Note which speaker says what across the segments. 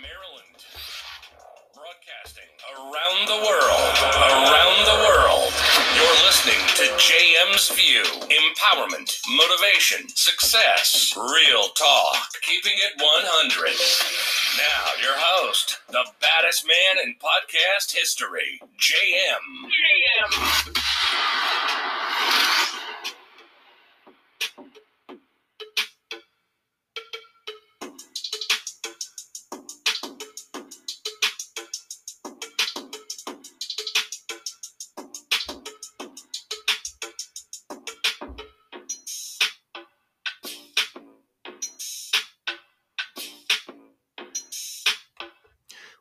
Speaker 1: Maryland. Broadcasting around the world, around the world. You're listening to JM's View. Empowerment, motivation, success, real talk. Keeping it 100. Now, your host, the baddest man in podcast history, JM. JM.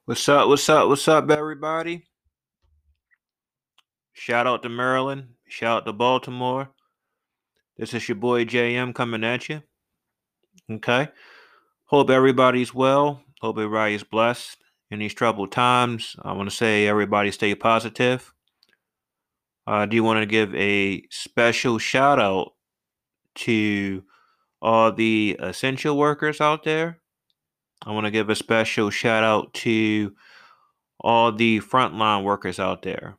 Speaker 2: What's up? What's up? What's up, everybody? Shout out to Maryland. Shout out to Baltimore. This is your boy JM coming at you. Okay. Hope everybody's well. Hope everybody's blessed in these troubled times. I want to say everybody stay positive. I do you want to give a special shout out to all the essential workers out there I want to give a special shout out to all the frontline workers out there.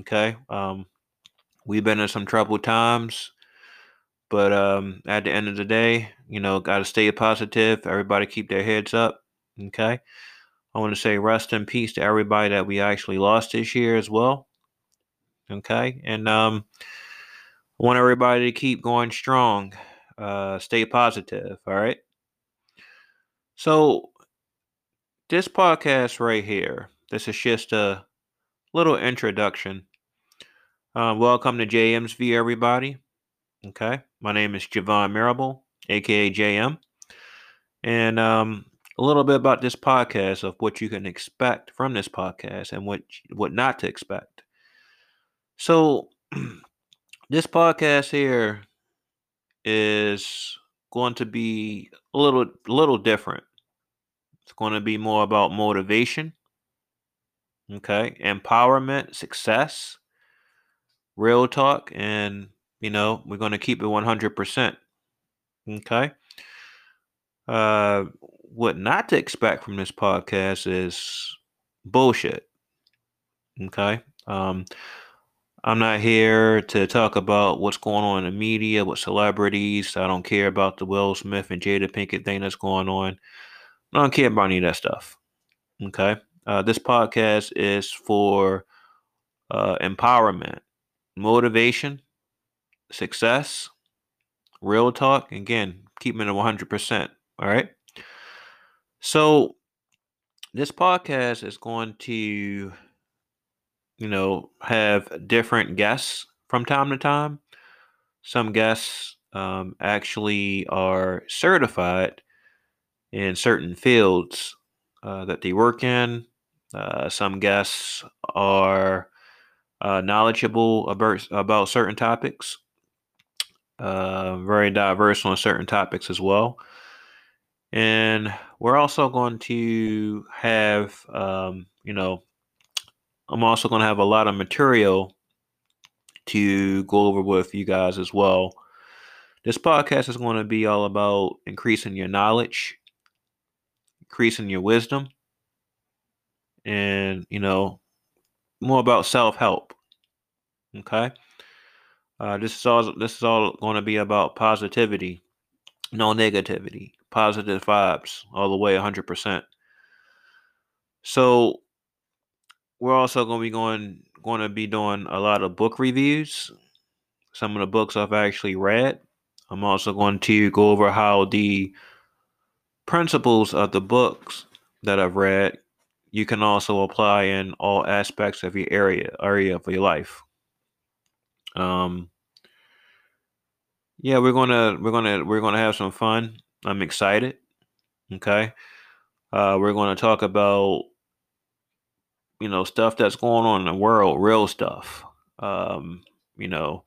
Speaker 2: Okay. Um, we've been in some troubled times, but um, at the end of the day, you know, got to stay positive. Everybody keep their heads up. Okay. I want to say rest in peace to everybody that we actually lost this year as well. Okay. And um, I want everybody to keep going strong. Uh, stay positive. All right. So, this podcast right here, this is just a little introduction. Uh, welcome to JM's View, everybody. Okay, my name is Javon Marable, aka JM, and um, a little bit about this podcast of what you can expect from this podcast and what what not to expect. So, this podcast here is going to be a little little different. It's going to be more about motivation, okay, empowerment, success, real talk, and you know we're going to keep it one hundred percent. Okay. Uh, what not to expect from this podcast is bullshit. Okay. Um, I'm not here to talk about what's going on in the media with celebrities. I don't care about the Will Smith and Jada Pinkett thing that's going on. I don't care about any of that stuff. Okay. Uh, this podcast is for uh, empowerment, motivation, success, real talk. Again, keeping it 100%. All right. So, this podcast is going to you know, have different guests from time to time. Some guests um, actually are certified in certain fields uh, that they work in. Uh, some guests are uh, knowledgeable about, about certain topics, uh, very diverse on certain topics as well. And we're also going to have, um, you know, I'm also going to have a lot of material to go over with you guys as well. This podcast is going to be all about increasing your knowledge, increasing your wisdom, and, you know, more about self help. Okay. Uh, this is all this is all going to be about positivity, no negativity, positive vibes all the way 100%. So we're also going to be going going to be doing a lot of book reviews. Some of the books I've actually read. I'm also going to go over how the principles of the books that I've read you can also apply in all aspects of your area area of your life. Um yeah, we're gonna we're gonna we're gonna have some fun. I'm excited. Okay. Uh, we're going to talk about you know, stuff that's going on in the world, real stuff. Um, you know,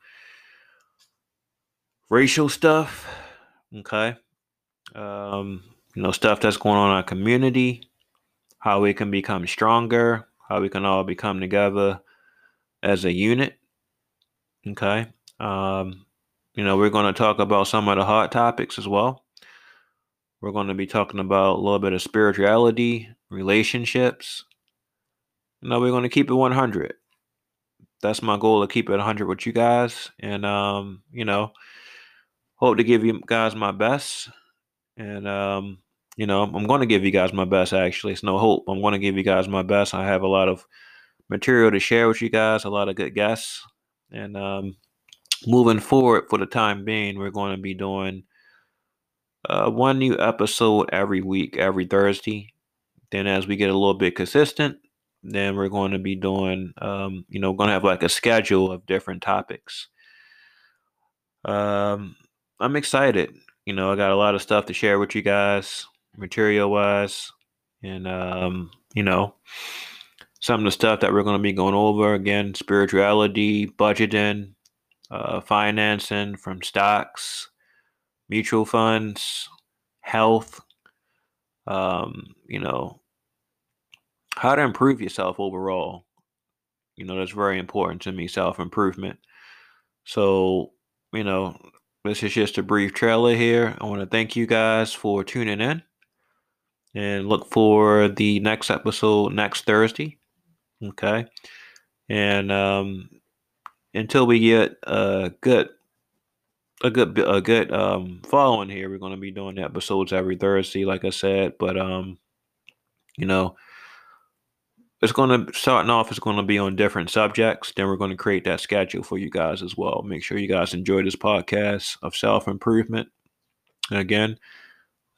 Speaker 2: racial stuff, okay? Um, you know, stuff that's going on in our community, how we can become stronger, how we can all become together as a unit. Okay. Um, you know, we're going to talk about some of the hot topics as well. We're going to be talking about a little bit of spirituality, relationships. No, we're going to keep it 100. That's my goal to keep it 100 with you guys. And, um, you know, hope to give you guys my best. And, um, you know, I'm going to give you guys my best, actually. It's no hope. I'm going to give you guys my best. I have a lot of material to share with you guys, a lot of good guests. And um, moving forward, for the time being, we're going to be doing uh, one new episode every week, every Thursday. Then, as we get a little bit consistent, then we're going to be doing, um, you know, going to have like a schedule of different topics. Um, I'm excited. You know, I got a lot of stuff to share with you guys, material wise, and um, you know, some of the stuff that we're going to be going over again: spirituality, budgeting, uh, financing from stocks, mutual funds, health, um, you know, how to improve yourself overall. You know, that's very important to me, self improvement. So, you know, this is just a brief trailer here. I want to thank you guys for tuning in and look for the next episode next Thursday. Okay. And um, until we get a good a good a good um following here. We're going to be doing episodes every Thursday, like I said. But um, you know, it's going to starting off. It's going to be on different subjects. Then we're going to create that schedule for you guys as well. Make sure you guys enjoy this podcast of self improvement. Again,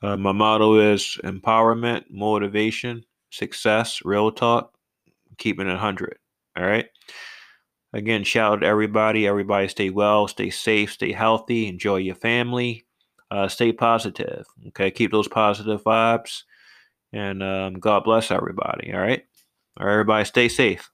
Speaker 2: uh, my motto is empowerment, motivation, success, real talk, keeping it hundred. All right. Again, shout out to everybody. Everybody stay well, stay safe, stay healthy, enjoy your family, uh, stay positive. Okay, keep those positive vibes. And um, God bless everybody. All right. All right, everybody stay safe.